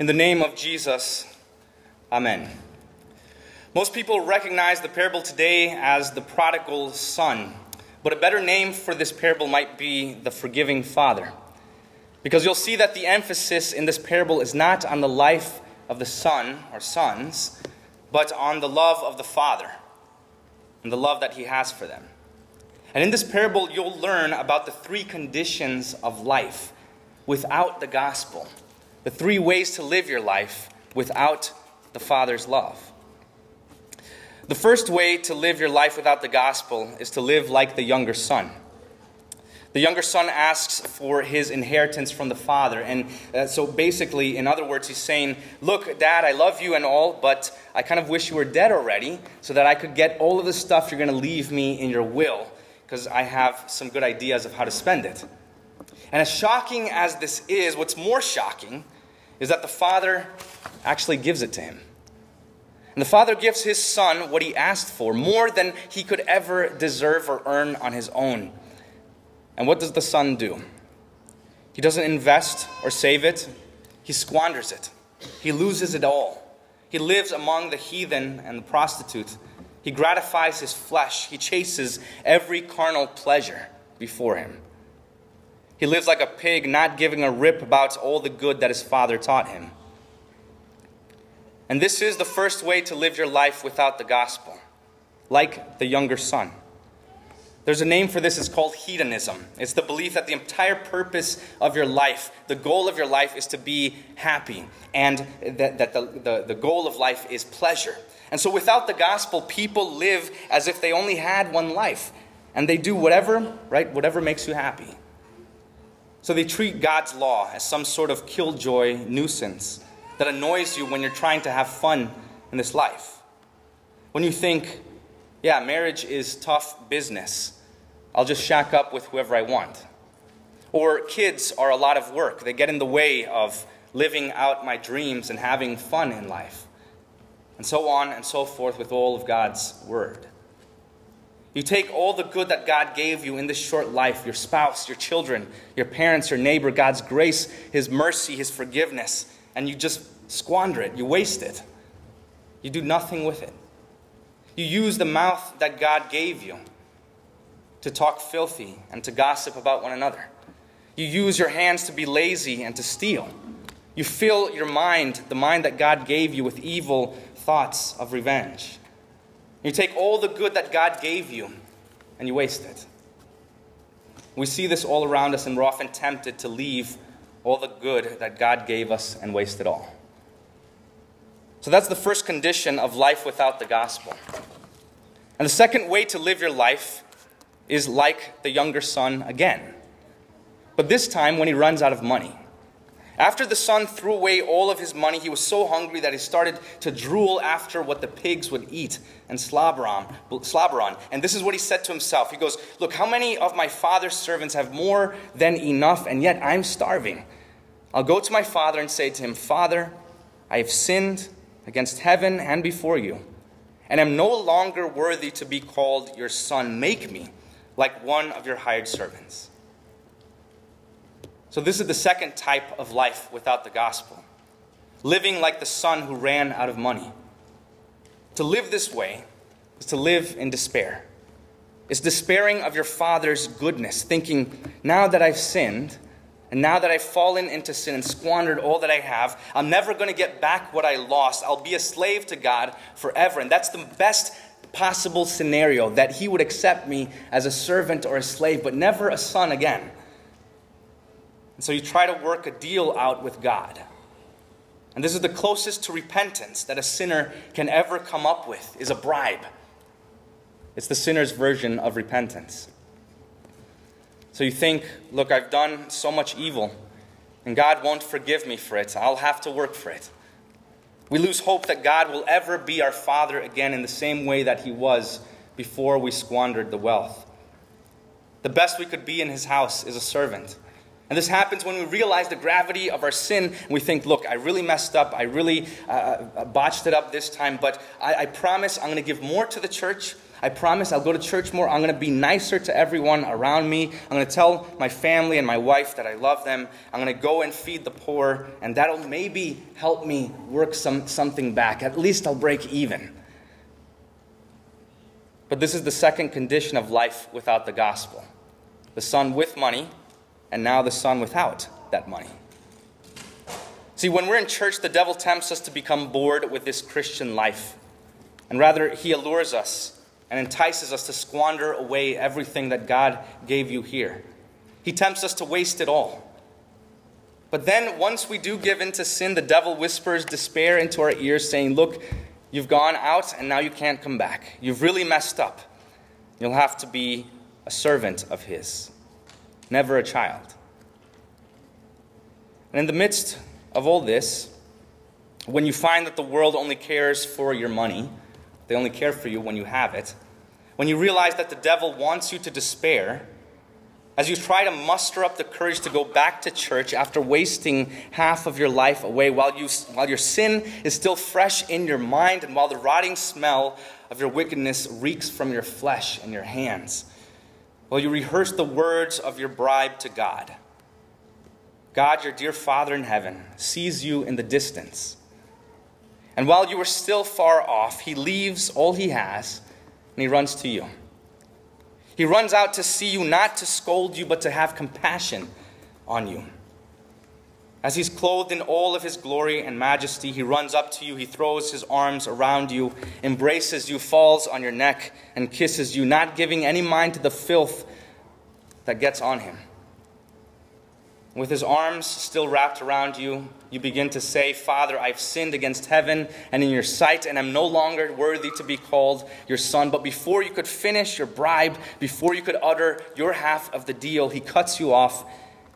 In the name of Jesus, Amen. Most people recognize the parable today as the prodigal son, but a better name for this parable might be the forgiving father. Because you'll see that the emphasis in this parable is not on the life of the son or sons, but on the love of the father and the love that he has for them. And in this parable, you'll learn about the three conditions of life without the gospel, the three ways to live your life without the Father's love. The first way to live your life without the gospel is to live like the younger son. The younger son asks for his inheritance from the father. And uh, so basically, in other words, he's saying, Look, dad, I love you and all, but I kind of wish you were dead already so that I could get all of the stuff you're going to leave me in your will because I have some good ideas of how to spend it. And as shocking as this is, what's more shocking is that the father actually gives it to him. And the father gives his son what he asked for, more than he could ever deserve or earn on his own. And what does the son do? He doesn't invest or save it, he squanders it. He loses it all. He lives among the heathen and the prostitute he gratifies his flesh. He chases every carnal pleasure before him. He lives like a pig, not giving a rip about all the good that his father taught him. And this is the first way to live your life without the gospel, like the younger son. There's a name for this, it's called hedonism. It's the belief that the entire purpose of your life, the goal of your life, is to be happy, and that, that the, the, the goal of life is pleasure. And so without the gospel, people live as if they only had one life. And they do whatever, right? Whatever makes you happy. So they treat God's law as some sort of killjoy nuisance that annoys you when you're trying to have fun in this life. When you think, yeah, marriage is tough business, I'll just shack up with whoever I want. Or kids are a lot of work, they get in the way of living out my dreams and having fun in life and so on and so forth with all of God's Word. You take all the good that God gave you in this short life your spouse, your children, your parents, your neighbor, God's grace, His mercy, His forgiveness and you just squander it. You waste it. You do nothing with it. You use the mouth that God gave you to talk filthy and to gossip about one another. You use your hands to be lazy and to steal. You fill your mind, the mind that God gave you, with evil thoughts of revenge. You take all the good that God gave you and you waste it. We see this all around us, and we're often tempted to leave all the good that God gave us and waste it all. So that's the first condition of life without the gospel. And the second way to live your life is like the younger son again. But this time when he runs out of money. After the son threw away all of his money, he was so hungry that he started to drool after what the pigs would eat and slobber on. Slobber on. And this is what he said to himself. He goes, Look, how many of my father's servants have more than enough, and yet I'm starving? I'll go to my father and say to him, Father, I have sinned against heaven and before you, and am no longer worthy to be called your son. Make me like one of your hired servants. So, this is the second type of life without the gospel living like the son who ran out of money. To live this way is to live in despair. It's despairing of your father's goodness, thinking, now that I've sinned, and now that I've fallen into sin and squandered all that I have, I'm never going to get back what I lost. I'll be a slave to God forever. And that's the best possible scenario that He would accept me as a servant or a slave, but never a son again. And so you try to work a deal out with God. And this is the closest to repentance that a sinner can ever come up with is a bribe. It's the sinner's version of repentance. So you think, look, I've done so much evil, and God won't forgive me for it. I'll have to work for it. We lose hope that God will ever be our Father again in the same way that He was before we squandered the wealth. The best we could be in His house is a servant. And this happens when we realize the gravity of our sin and we think, look, I really messed up. I really uh, uh, botched it up this time, but I, I promise I'm going to give more to the church. I promise I'll go to church more. I'm going to be nicer to everyone around me. I'm going to tell my family and my wife that I love them. I'm going to go and feed the poor, and that'll maybe help me work some, something back. At least I'll break even. But this is the second condition of life without the gospel the son with money, and now the son without that money. See, when we're in church, the devil tempts us to become bored with this Christian life. And rather, he allures us and entices us to squander away everything that God gave you here. He tempts us to waste it all. But then, once we do give in to sin, the devil whispers despair into our ears, saying, Look, you've gone out and now you can't come back. You've really messed up. You'll have to be a servant of his, never a child. And in the midst of all this, when you find that the world only cares for your money, they only care for you when you have it, when you realize that the devil wants you to despair, as you try to muster up the courage to go back to church after wasting half of your life away while, you, while your sin is still fresh in your mind and while the rotting smell of your wickedness reeks from your flesh and your hands, while you rehearse the words of your bribe to God. God, your dear Father in heaven, sees you in the distance. And while you are still far off, he leaves all he has and he runs to you. He runs out to see you, not to scold you, but to have compassion on you. As he's clothed in all of his glory and majesty, he runs up to you, he throws his arms around you, embraces you, falls on your neck, and kisses you, not giving any mind to the filth that gets on him. With his arms still wrapped around you, you begin to say, Father, I've sinned against heaven and in your sight, and I'm no longer worthy to be called your son. But before you could finish your bribe, before you could utter your half of the deal, he cuts you off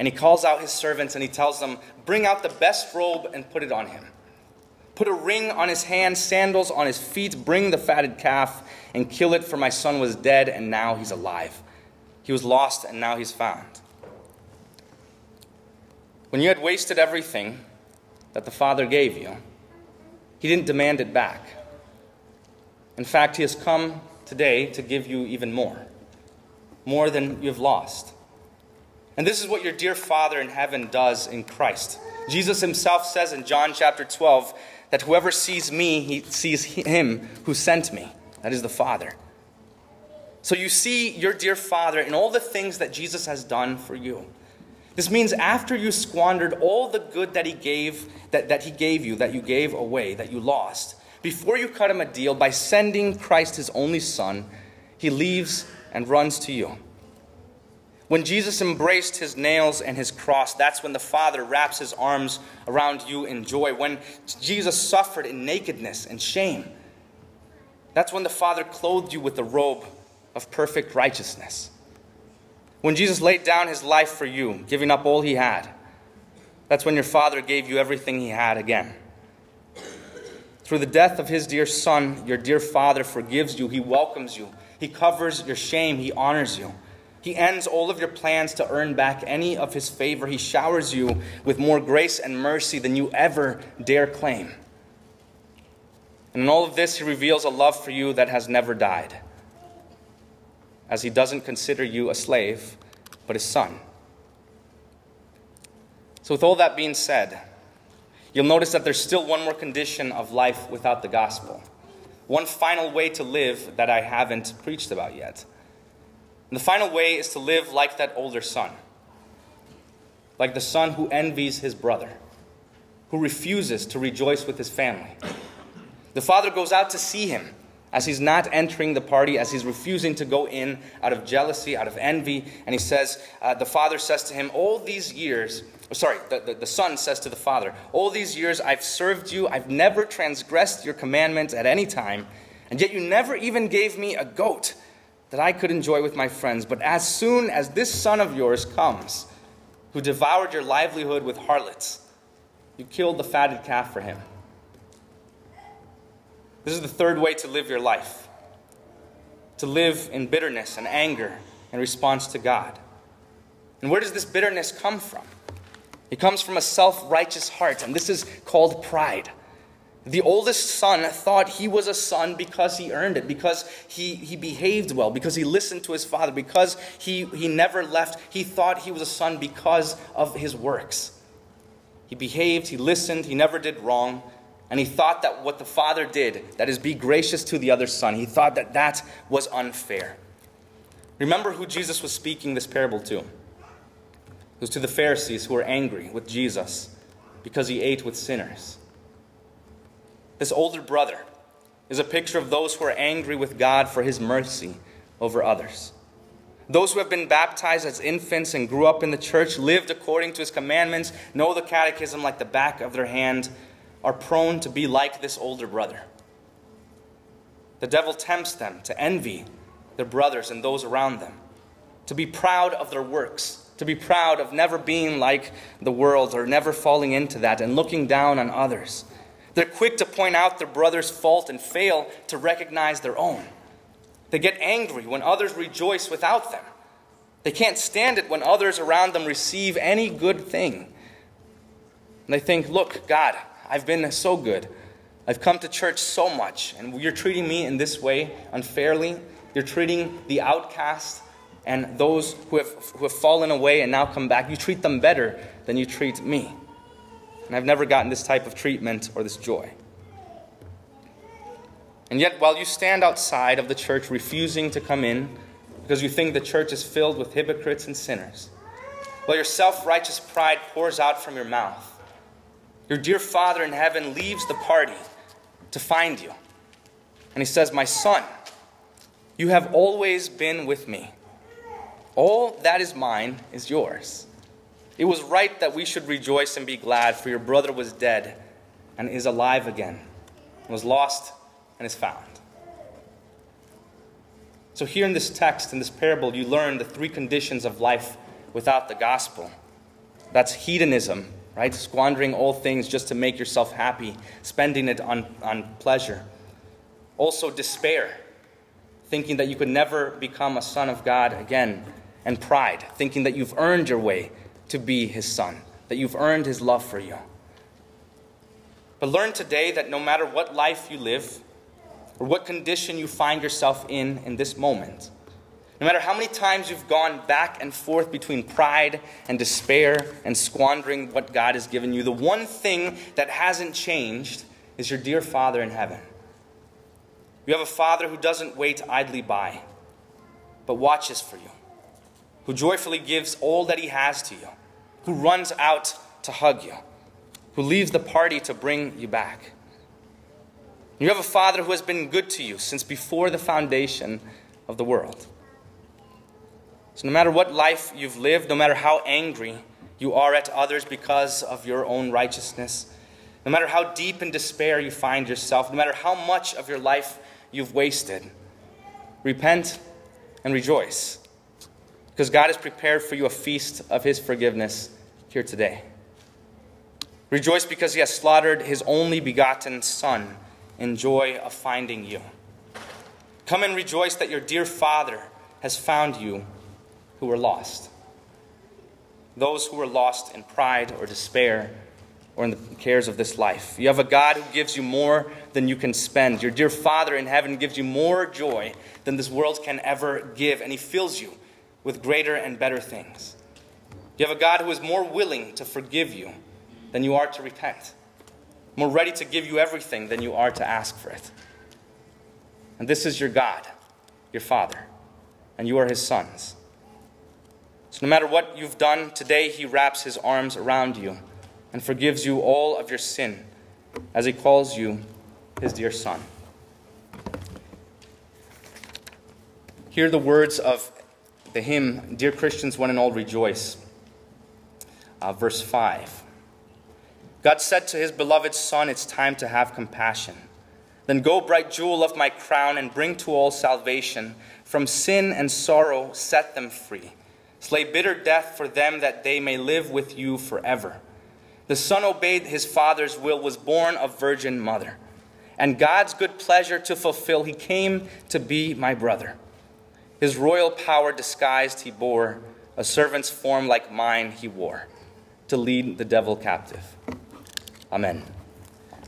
and he calls out his servants and he tells them, Bring out the best robe and put it on him. Put a ring on his hand, sandals on his feet, bring the fatted calf and kill it, for my son was dead and now he's alive. He was lost and now he's found. When you had wasted everything that the Father gave you, He didn't demand it back. In fact, He has come today to give you even more, more than you've lost. And this is what your dear Father in heaven does in Christ. Jesus himself says in John chapter 12 that whoever sees me, he sees him who sent me. That is the Father. So you see your dear Father in all the things that Jesus has done for you. This means after you squandered all the good that he gave, that, that he gave you, that you gave away, that you lost, before you cut him a deal by sending Christ his only son, he leaves and runs to you. When Jesus embraced his nails and his cross, that's when the Father wraps his arms around you in joy. When Jesus suffered in nakedness and shame, that's when the Father clothed you with the robe of perfect righteousness. When Jesus laid down his life for you, giving up all he had, that's when your Father gave you everything he had again. Through the death of his dear Son, your dear Father forgives you, he welcomes you, he covers your shame, he honors you. He ends all of your plans to earn back any of his favor. He showers you with more grace and mercy than you ever dare claim. And in all of this, he reveals a love for you that has never died as he doesn't consider you a slave, but his son. So, with all that being said, you'll notice that there's still one more condition of life without the gospel. One final way to live that I haven't preached about yet. And the final way is to live like that older son, like the son who envies his brother, who refuses to rejoice with his family. The father goes out to see him as he's not entering the party, as he's refusing to go in out of jealousy, out of envy. And he says, uh, the father says to him, All these years, oh, sorry, the, the, the son says to the father, All these years I've served you, I've never transgressed your commandments at any time, and yet you never even gave me a goat that I could enjoy with my friends. But as soon as this son of yours comes, who devoured your livelihood with harlots, you killed the fatted calf for him. This is the third way to live your life to live in bitterness and anger in response to God. And where does this bitterness come from? It comes from a self righteous heart, and this is called pride. The oldest son thought he was a son because he earned it, because he, he behaved well, because he listened to his father, because he, he never left. He thought he was a son because of his works. He behaved, he listened, he never did wrong, and he thought that what the father did, that is, be gracious to the other son, he thought that that was unfair. Remember who Jesus was speaking this parable to. It was to the Pharisees who were angry with Jesus because he ate with sinners. This older brother is a picture of those who are angry with God for his mercy over others. Those who have been baptized as infants and grew up in the church, lived according to his commandments, know the catechism like the back of their hand, are prone to be like this older brother. The devil tempts them to envy their brothers and those around them, to be proud of their works, to be proud of never being like the world or never falling into that and looking down on others. They're quick to point out their brother's fault and fail to recognize their own. They get angry when others rejoice without them. They can't stand it when others around them receive any good thing. And they think, look, God, I've been so good. I've come to church so much, and you're treating me in this way unfairly. You're treating the outcast and those who have, who have fallen away and now come back. You treat them better than you treat me. And I've never gotten this type of treatment or this joy. And yet, while you stand outside of the church refusing to come in because you think the church is filled with hypocrites and sinners, while your self righteous pride pours out from your mouth, your dear Father in heaven leaves the party to find you. And he says, My son, you have always been with me. All that is mine is yours. It was right that we should rejoice and be glad, for your brother was dead and is alive again, was lost and is found. So, here in this text, in this parable, you learn the three conditions of life without the gospel. That's hedonism, right? Squandering all things just to make yourself happy, spending it on, on pleasure. Also, despair, thinking that you could never become a son of God again. And pride, thinking that you've earned your way to be his son, that you've earned his love for you. But learn today that no matter what life you live, or what condition you find yourself in in this moment, no matter how many times you've gone back and forth between pride and despair and squandering what God has given you, the one thing that hasn't changed is your dear Father in heaven. You have a Father who doesn't wait idly by, but watches for you, who joyfully gives all that He has to you who runs out to hug you, who leaves the party to bring you back. You have a Father who has been good to you since before the foundation of the world. So, no matter what life you've lived, no matter how angry you are at others because of your own righteousness, no matter how deep in despair you find yourself, no matter how much of your life you've wasted, repent and rejoice because God has prepared for you a feast of His forgiveness here today. Rejoice because He has slaughtered His only begotten Son in joy of finding you. Come and rejoice that your dear Father has found you who were lost. Those who were lost in pride or despair or in the cares of this life. You have a God who gives you more than you can spend. Your dear Father in heaven gives you more joy than this world can ever give, and He fills you with greater and better things. You have a God who is more willing to forgive you than you are to repent, more ready to give you everything than you are to ask for it. And this is your God, your Father, and you are his sons. So no matter what you've done, today he wraps his arms around you and forgives you all of your sin as he calls you his dear son. Hear the words of the hymn, Dear Christians, One and All Rejoice. Uh, verse 5. God said to his beloved Son, It's time to have compassion. Then go, bright jewel of my crown, and bring to all salvation. From sin and sorrow, set them free. Slay bitter death for them that they may live with you forever. The Son obeyed his Father's will, was born of Virgin Mother. And God's good pleasure to fulfill, he came to be my brother. His royal power disguised he bore, a servant's form like mine he wore, to lead the devil captive. Amen.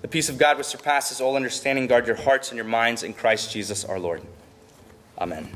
The peace of God, which surpasses all understanding, guard your hearts and your minds in Christ Jesus our Lord. Amen.